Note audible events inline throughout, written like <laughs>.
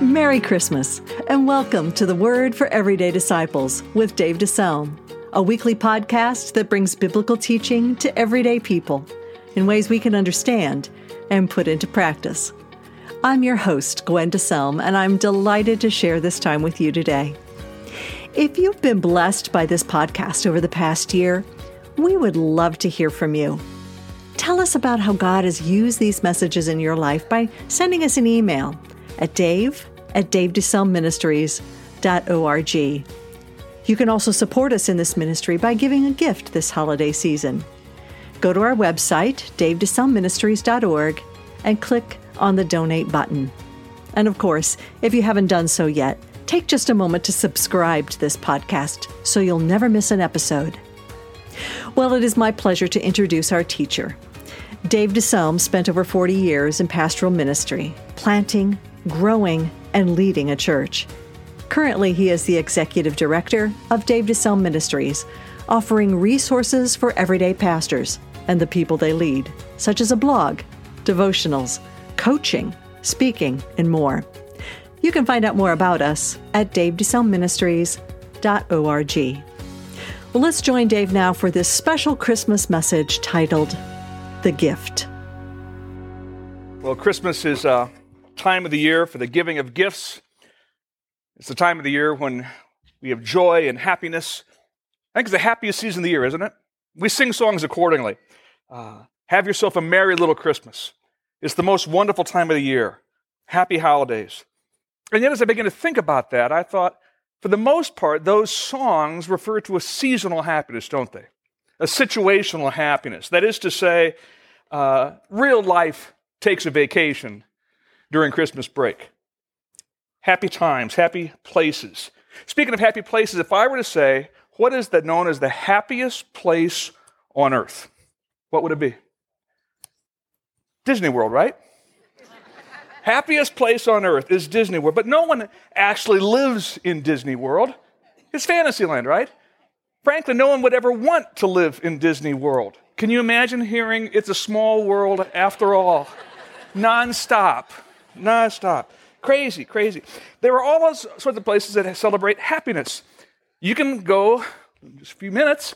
Merry Christmas, and welcome to the Word for Everyday Disciples with Dave DeSelm, a weekly podcast that brings biblical teaching to everyday people in ways we can understand and put into practice. I'm your host, Gwen DeSelm, and I'm delighted to share this time with you today. If you've been blessed by this podcast over the past year, we would love to hear from you. Tell us about how God has used these messages in your life by sending us an email at dave at davedeselministries.org. You can also support us in this ministry by giving a gift this holiday season. Go to our website, davedeselministries.org, and click on the donate button. And of course, if you haven't done so yet, take just a moment to subscribe to this podcast so you'll never miss an episode. Well, it is my pleasure to introduce our teacher. Dave DeSelm spent over 40 years in pastoral ministry, planting, growing, and leading a church. Currently, he is the executive director of Dave DeSelm Ministries, offering resources for everyday pastors and the people they lead, such as a blog, devotionals, coaching, speaking, and more. You can find out more about us at davedeselministries.org. Well, let's join Dave now for this special Christmas message titled The Gift. Well, Christmas is a time of the year for the giving of gifts. It's the time of the year when we have joy and happiness. I think it's the happiest season of the year, isn't it? We sing songs accordingly. Uh, have yourself a merry little Christmas. It's the most wonderful time of the year. Happy holidays. And yet, as I began to think about that, I thought, for the most part, those songs refer to a seasonal happiness, don't they? A situational happiness. That is to say, uh, real life takes a vacation during Christmas break. Happy times, happy places. Speaking of happy places, if I were to say, what is that known as the happiest place on earth? What would it be? Disney World, right? Happiest place on earth is Disney World, but no one actually lives in Disney World. It's Fantasyland, right? Frankly, no one would ever want to live in Disney World. Can you imagine hearing It's a Small World after all? Nonstop. Nonstop. Crazy, crazy. There are all those sorts of places that celebrate happiness. You can go just a few minutes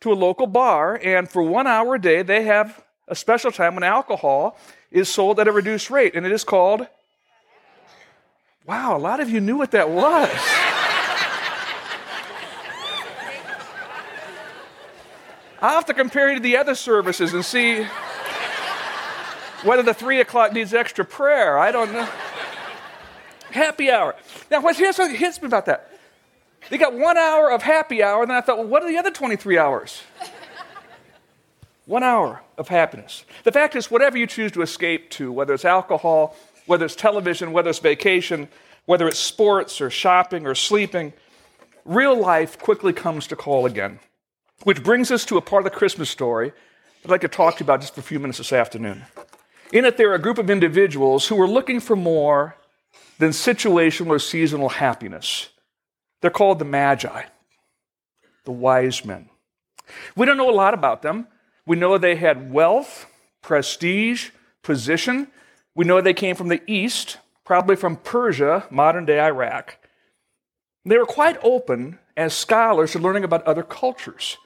to a local bar, and for one hour a day, they have a special time when alcohol is sold at a reduced rate, and it is called. Wow, a lot of you knew what that was. <laughs> I'll have to compare you to the other services and see whether the three o'clock needs extra prayer. I don't know. Happy hour. Now, here's what hits me about that. They got one hour of happy hour, and then I thought, well, what are the other 23 hours? one hour of happiness. The fact is, whatever you choose to escape to, whether it's alcohol, whether it's television, whether it's vacation, whether it's sports or shopping or sleeping, real life quickly comes to call again. Which brings us to a part of the Christmas story I'd like to talk to you about just for a few minutes this afternoon. In it, there are a group of individuals who are looking for more than situational or seasonal happiness. They're called the Magi, the wise men. We don't know a lot about them. We know they had wealth, prestige, position. We know they came from the east, probably from Persia, modern day Iraq. They were quite open as scholars to learning about other cultures.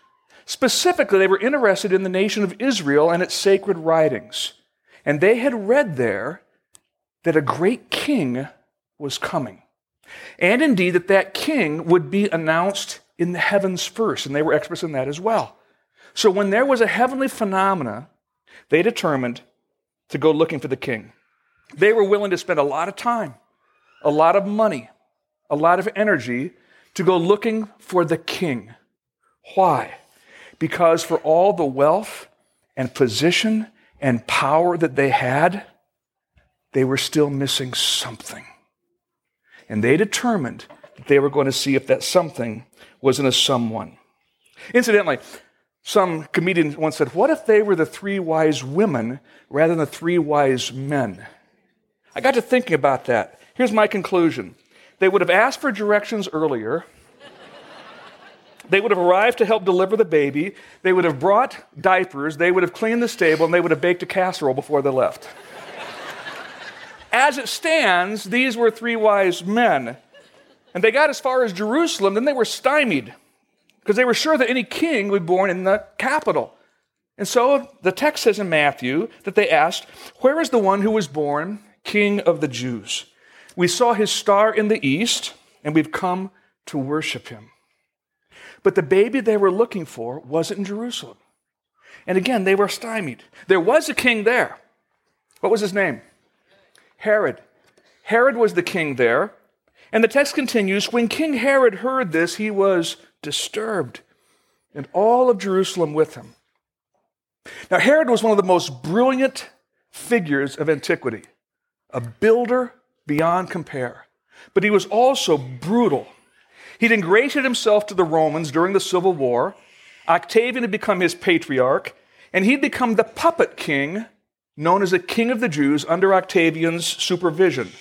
Specifically, they were interested in the nation of Israel and its sacred writings. And they had read there that a great king was coming. And indeed, that that king would be announced in the heavens first. And they were experts in that as well. So when there was a heavenly phenomena, they determined to go looking for the king. They were willing to spend a lot of time, a lot of money, a lot of energy to go looking for the king. Why? Because for all the wealth and position and power that they had, they were still missing something. And they determined that they were going to see if that something was in a someone. Incidentally, some comedian once said, What if they were the three wise women rather than the three wise men? I got to thinking about that. Here's my conclusion they would have asked for directions earlier. They would have arrived to help deliver the baby. They would have brought diapers. They would have cleaned the stable, and they would have baked a casserole before they left. as it stands, these were three wise men. And they got as far as Jerusalem, then they were stymied because they were sure that any king would be born in the capital. And so the text says in Matthew that they asked, Where is the one who was born king of the Jews? We saw his star in the east, and we've come to worship him. But the baby they were looking for wasn't in Jerusalem. And again, they were stymied. There was a king there. What was his name? Herod. Herod was the king there. And the text continues When King Herod heard this, he was disturbed, and all of Jerusalem with him. Now, Herod was one of the most brilliant figures of antiquity, a builder beyond compare. But he was also brutal. He'd ingratiated himself to the Romans during the Civil War. Octavian had become his patriarch, and he'd become the puppet king known as the King of the Jews under Octavian's supervision.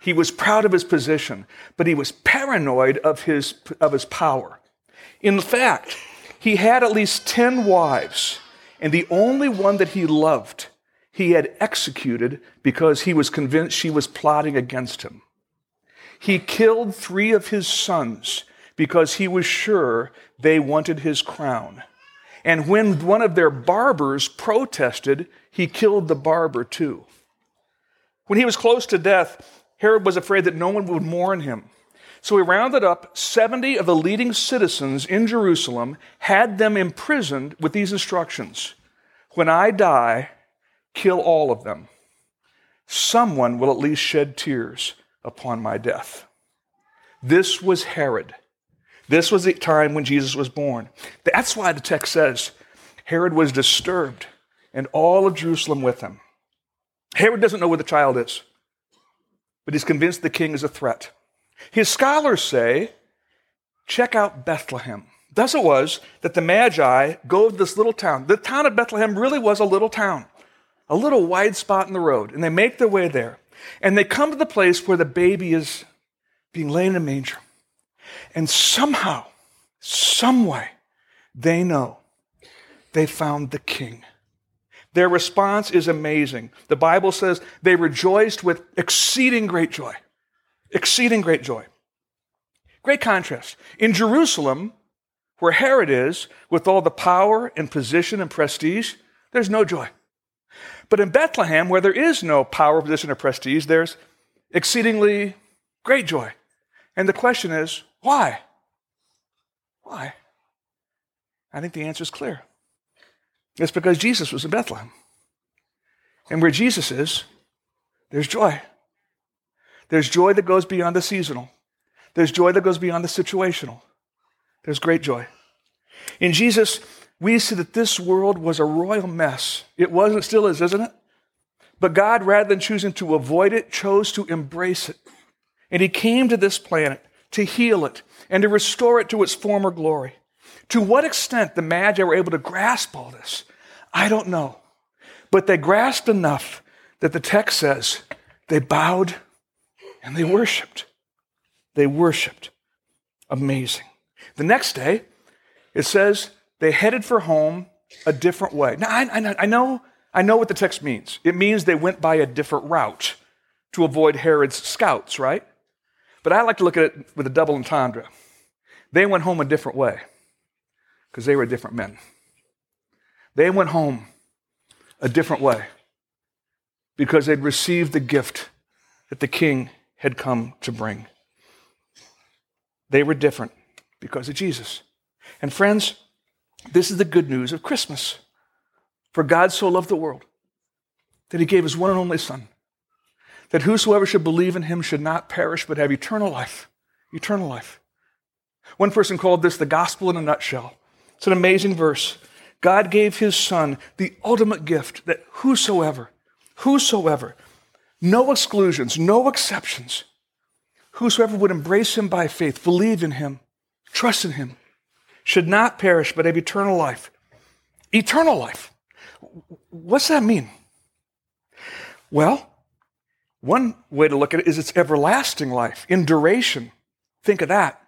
He was proud of his position, but he was paranoid of his, of his power. In fact, he had at least 10 wives, and the only one that he loved, he had executed because he was convinced she was plotting against him. He killed three of his sons because he was sure they wanted his crown. And when one of their barbers protested, he killed the barber too. When he was close to death, Herod was afraid that no one would mourn him. So he rounded up 70 of the leading citizens in Jerusalem, had them imprisoned with these instructions When I die, kill all of them. Someone will at least shed tears upon my death. This was Herod. This was the time when Jesus was born. That's why the text says Herod was disturbed and all of Jerusalem with him. Herod doesn't know where the child is, but he's convinced the king is a threat. His scholars say, check out Bethlehem. Thus it was that the Magi go to this little town. The town of Bethlehem really was a little town, a little wide spot in the road. And they make their way there. And they come to the place where the baby is being laid in a manger. And somehow, some way, they know they found the king. Their response is amazing. The Bible says they rejoiced with exceeding great joy exceeding great joy. Great contrast. In Jerusalem, where Herod is, with all the power and position and prestige, there's no joy. But in Bethlehem, where there is no power, position, or prestige, there's exceedingly great joy. And the question is, why? Why? I think the answer is clear. It's because Jesus was in Bethlehem. And where Jesus is, there's joy. There's joy that goes beyond the seasonal. There's joy that goes beyond the situational. There's great joy. In Jesus, we see that this world was a royal mess. It was, it still is, isn't it? But God, rather than choosing to avoid it, chose to embrace it. And He came to this planet to heal it and to restore it to its former glory. To what extent the Magi were able to grasp all this, I don't know. But they grasped enough that the text says they bowed and they worshiped. They worshiped. Amazing. The next day, it says they headed for home a different way. Now, I, I, I, know, I know what the text means. It means they went by a different route to avoid Herod's scouts, right? But I like to look at it with a double entendre. They went home a different way because they were different men. They went home a different way because they'd received the gift that the king had come to bring. They were different because of Jesus. And friends, this is the good news of Christmas. For God so loved the world that he gave his one and only Son, that whosoever should believe in him should not perish but have eternal life. Eternal life. One person called this the gospel in a nutshell. It's an amazing verse. God gave his Son the ultimate gift that whosoever, whosoever no exclusions, no exceptions. Whosoever would embrace him by faith, believe in him, trust in him, should not perish but have eternal life. Eternal life. What's that mean? Well, one way to look at it is it's everlasting life in duration. Think of that.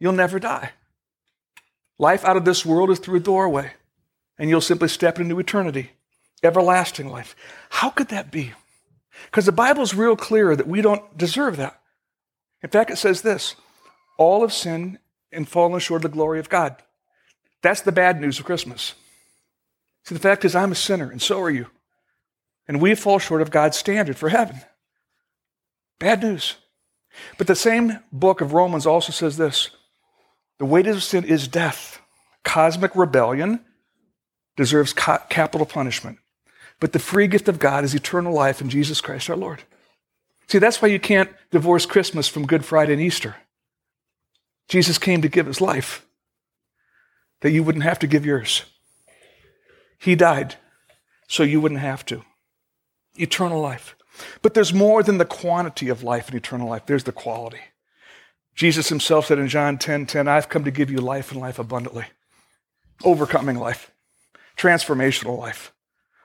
You'll never die. Life out of this world is through a doorway, and you'll simply step into eternity. Everlasting life. How could that be? Because the Bible's real clear that we don't deserve that. In fact, it says this all have sinned and fallen short of the glory of God. That's the bad news of Christmas. See, the fact is, I'm a sinner, and so are you. And we fall short of God's standard for heaven. Bad news. But the same book of Romans also says this the wages of sin is death. Cosmic rebellion deserves capital punishment. But the free gift of God is eternal life in Jesus Christ our Lord. See, that's why you can't divorce Christmas from Good Friday and Easter. Jesus came to give his life that you wouldn't have to give yours. He died so you wouldn't have to. Eternal life. But there's more than the quantity of life in eternal life, there's the quality. Jesus himself said in John 10 10, I've come to give you life and life abundantly. Overcoming life, transformational life,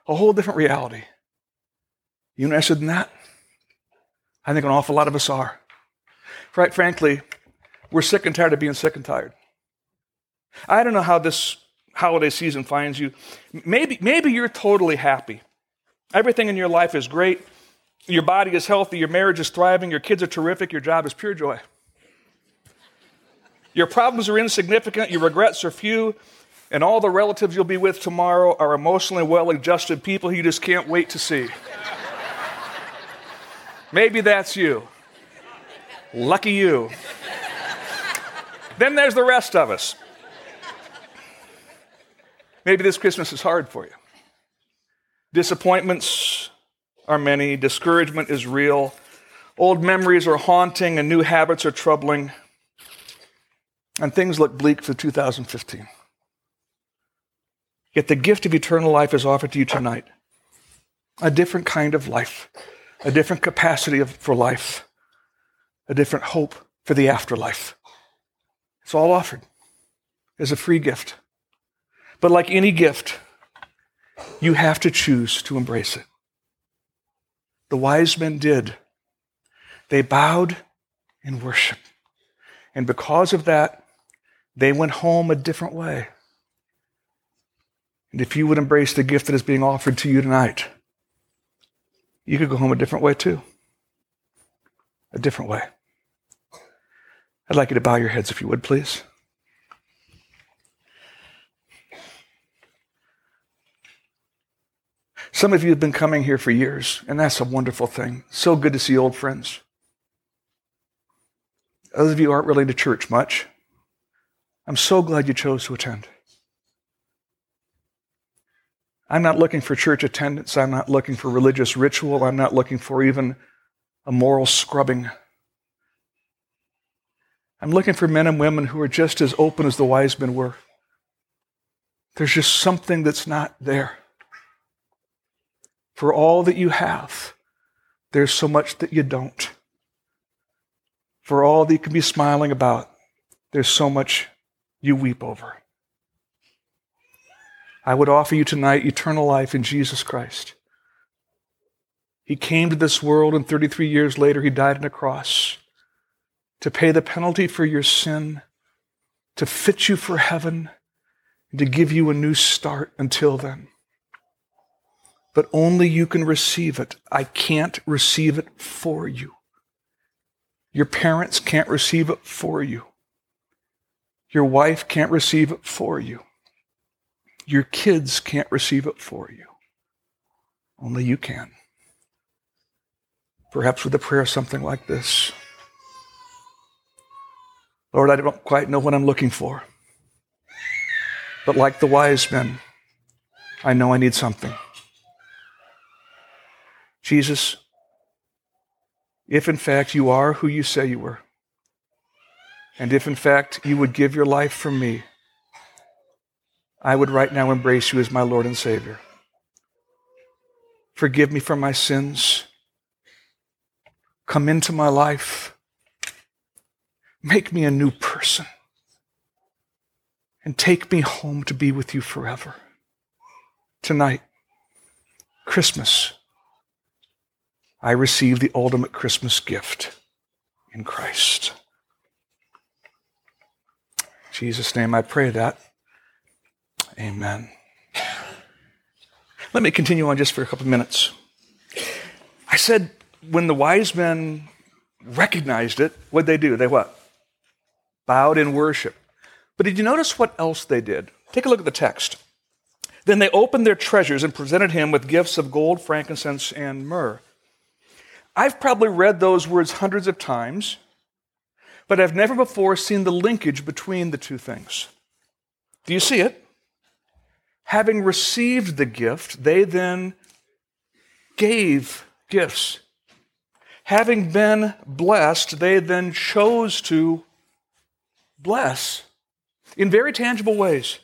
a whole different reality. You interested in that? I think an awful lot of us are. Right, frankly, we're sick and tired of being sick and tired. I don't know how this holiday season finds you. Maybe, maybe you're totally happy. Everything in your life is great. Your body is healthy. Your marriage is thriving. Your kids are terrific. Your job is pure joy. Your problems are insignificant. Your regrets are few. And all the relatives you'll be with tomorrow are emotionally well adjusted people you just can't wait to see. Maybe that's you. Lucky you. Then there's the rest of us. Maybe this Christmas is hard for you. Disappointments are many, discouragement is real, old memories are haunting, and new habits are troubling, and things look bleak for 2015. Yet the gift of eternal life is offered to you tonight a different kind of life, a different capacity for life, a different hope for the afterlife. It's all offered as a free gift. But like any gift, you have to choose to embrace it. The wise men did. They bowed in worship. And because of that, they went home a different way. And if you would embrace the gift that is being offered to you tonight, you could go home a different way too. A different way. I'd like you to bow your heads if you would, please. Some of you have been coming here for years, and that's a wonderful thing. So good to see old friends. Others of you aren't really to church much. I'm so glad you chose to attend. I'm not looking for church attendance. I'm not looking for religious ritual. I'm not looking for even a moral scrubbing. I'm looking for men and women who are just as open as the wise men were. There's just something that's not there. For all that you have, there's so much that you don't. For all that you can be smiling about, there's so much you weep over. I would offer you tonight eternal life in Jesus Christ. He came to this world, and 33 years later, he died on a cross to pay the penalty for your sin, to fit you for heaven, and to give you a new start until then but only you can receive it. I can't receive it for you. Your parents can't receive it for you. Your wife can't receive it for you. Your kids can't receive it for you. Only you can. Perhaps with a prayer something like this Lord, I don't quite know what I'm looking for. But like the wise men, I know I need something. Jesus, if in fact you are who you say you were, and if in fact you would give your life for me, I would right now embrace you as my Lord and Savior. Forgive me for my sins. Come into my life. Make me a new person. And take me home to be with you forever. Tonight, Christmas I receive the ultimate Christmas gift in Christ. In Jesus' name I pray that. Amen. Let me continue on just for a couple minutes. I said, when the wise men recognized it, what'd they do? They what? Bowed in worship. But did you notice what else they did? Take a look at the text. Then they opened their treasures and presented him with gifts of gold, frankincense, and myrrh. I've probably read those words hundreds of times, but I've never before seen the linkage between the two things. Do you see it? Having received the gift, they then gave gifts. Having been blessed, they then chose to bless in very tangible ways.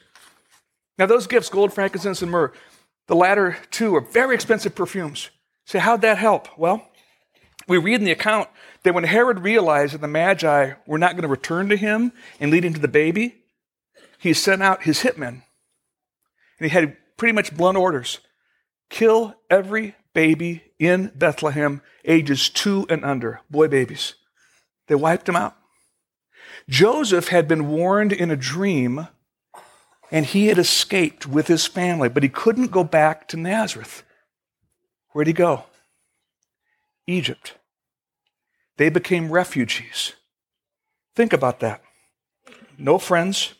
Now, those gifts, gold, frankincense, and myrrh, the latter two are very expensive perfumes. Say, how'd that help? Well, we read in the account that when Herod realized that the Magi were not going to return to him and lead him to the baby, he sent out his hitmen. And he had pretty much blunt orders kill every baby in Bethlehem, ages two and under, boy babies. They wiped them out. Joseph had been warned in a dream and he had escaped with his family, but he couldn't go back to Nazareth. Where'd he go? Egypt. They became refugees. Think about that. No friends,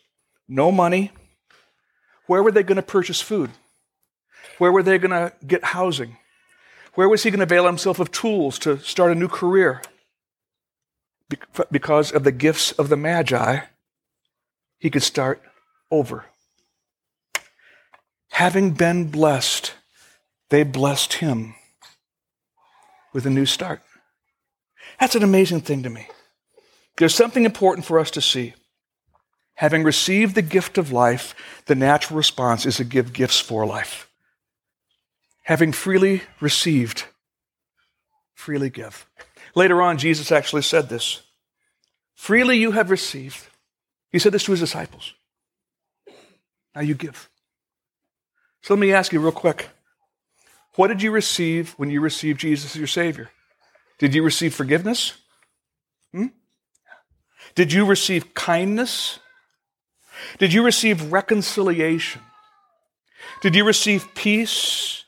no money. Where were they going to purchase food? Where were they going to get housing? Where was he going to avail himself of tools to start a new career? Because of the gifts of the Magi, he could start over. Having been blessed, they blessed him with a new start. That's an amazing thing to me. There's something important for us to see. Having received the gift of life, the natural response is to give gifts for life. Having freely received, freely give. Later on, Jesus actually said this Freely you have received. He said this to his disciples. Now you give. So let me ask you real quick what did you receive when you received Jesus as your Savior? Did you receive forgiveness? Hmm? Did you receive kindness? Did you receive reconciliation? Did you receive peace?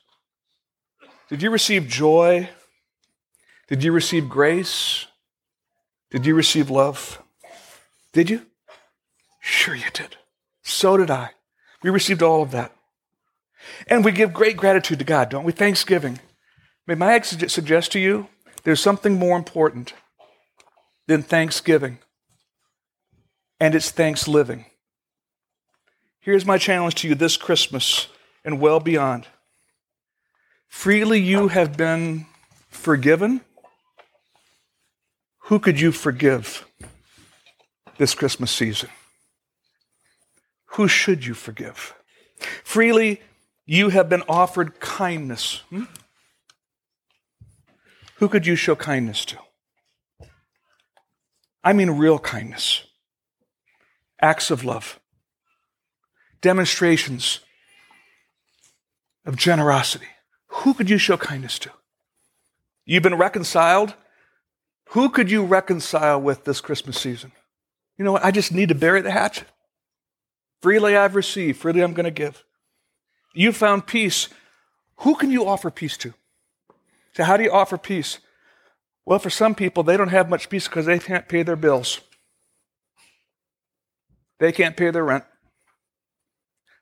Did you receive joy? Did you receive grace? Did you receive love? Did you? Sure, you did. So did I. We received all of that. And we give great gratitude to God, don't we? Thanksgiving. May I suggest to you there's something more important than thanksgiving, and it's thanks living. Here's my challenge to you this Christmas and well beyond. Freely you have been forgiven. Who could you forgive this Christmas season? Who should you forgive? Freely you have been offered kindness. Hmm? Who could you show kindness to? I mean, real kindness, acts of love, demonstrations of generosity. Who could you show kindness to? You've been reconciled. Who could you reconcile with this Christmas season? You know what? I just need to bury the hatchet. Freely I've received, freely I'm going to give. You found peace. Who can you offer peace to? So, how do you offer peace? Well, for some people, they don't have much peace because they can't pay their bills. They can't pay their rent.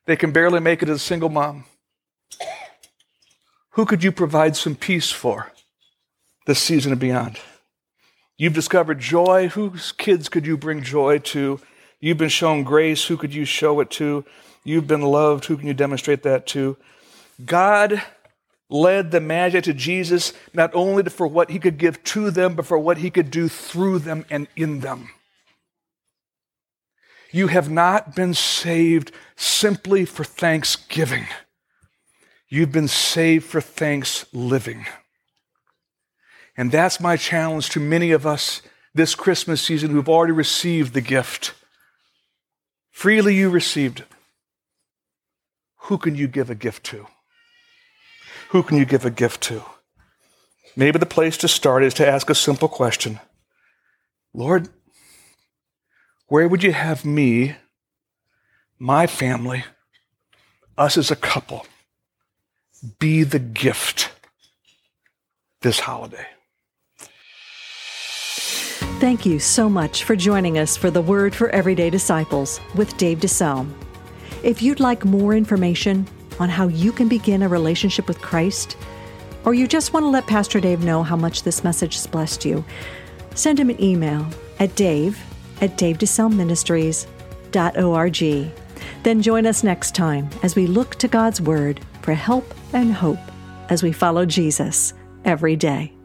They can barely make it as a single mom. Who could you provide some peace for this season and beyond? You've discovered joy. Whose kids could you bring joy to? You've been shown grace. Who could you show it to? You've been loved. Who can you demonstrate that to? God led the Magi to Jesus not only for what he could give to them, but for what he could do through them and in them. You have not been saved simply for thanksgiving. You've been saved for thanks living. And that's my challenge to many of us this Christmas season who've already received the gift. Freely you received it who can you give a gift to? Who can you give a gift to? Maybe the place to start is to ask a simple question Lord, where would you have me, my family, us as a couple, be the gift this holiday. Thank you so much for joining us for the Word for Everyday Disciples with Dave DeSelm. If you'd like more information on how you can begin a relationship with Christ, or you just want to let Pastor Dave know how much this message has blessed you, send him an email at dave at davedeselmministries.org. Then join us next time as we look to God's Word for help and hope as we follow Jesus every day.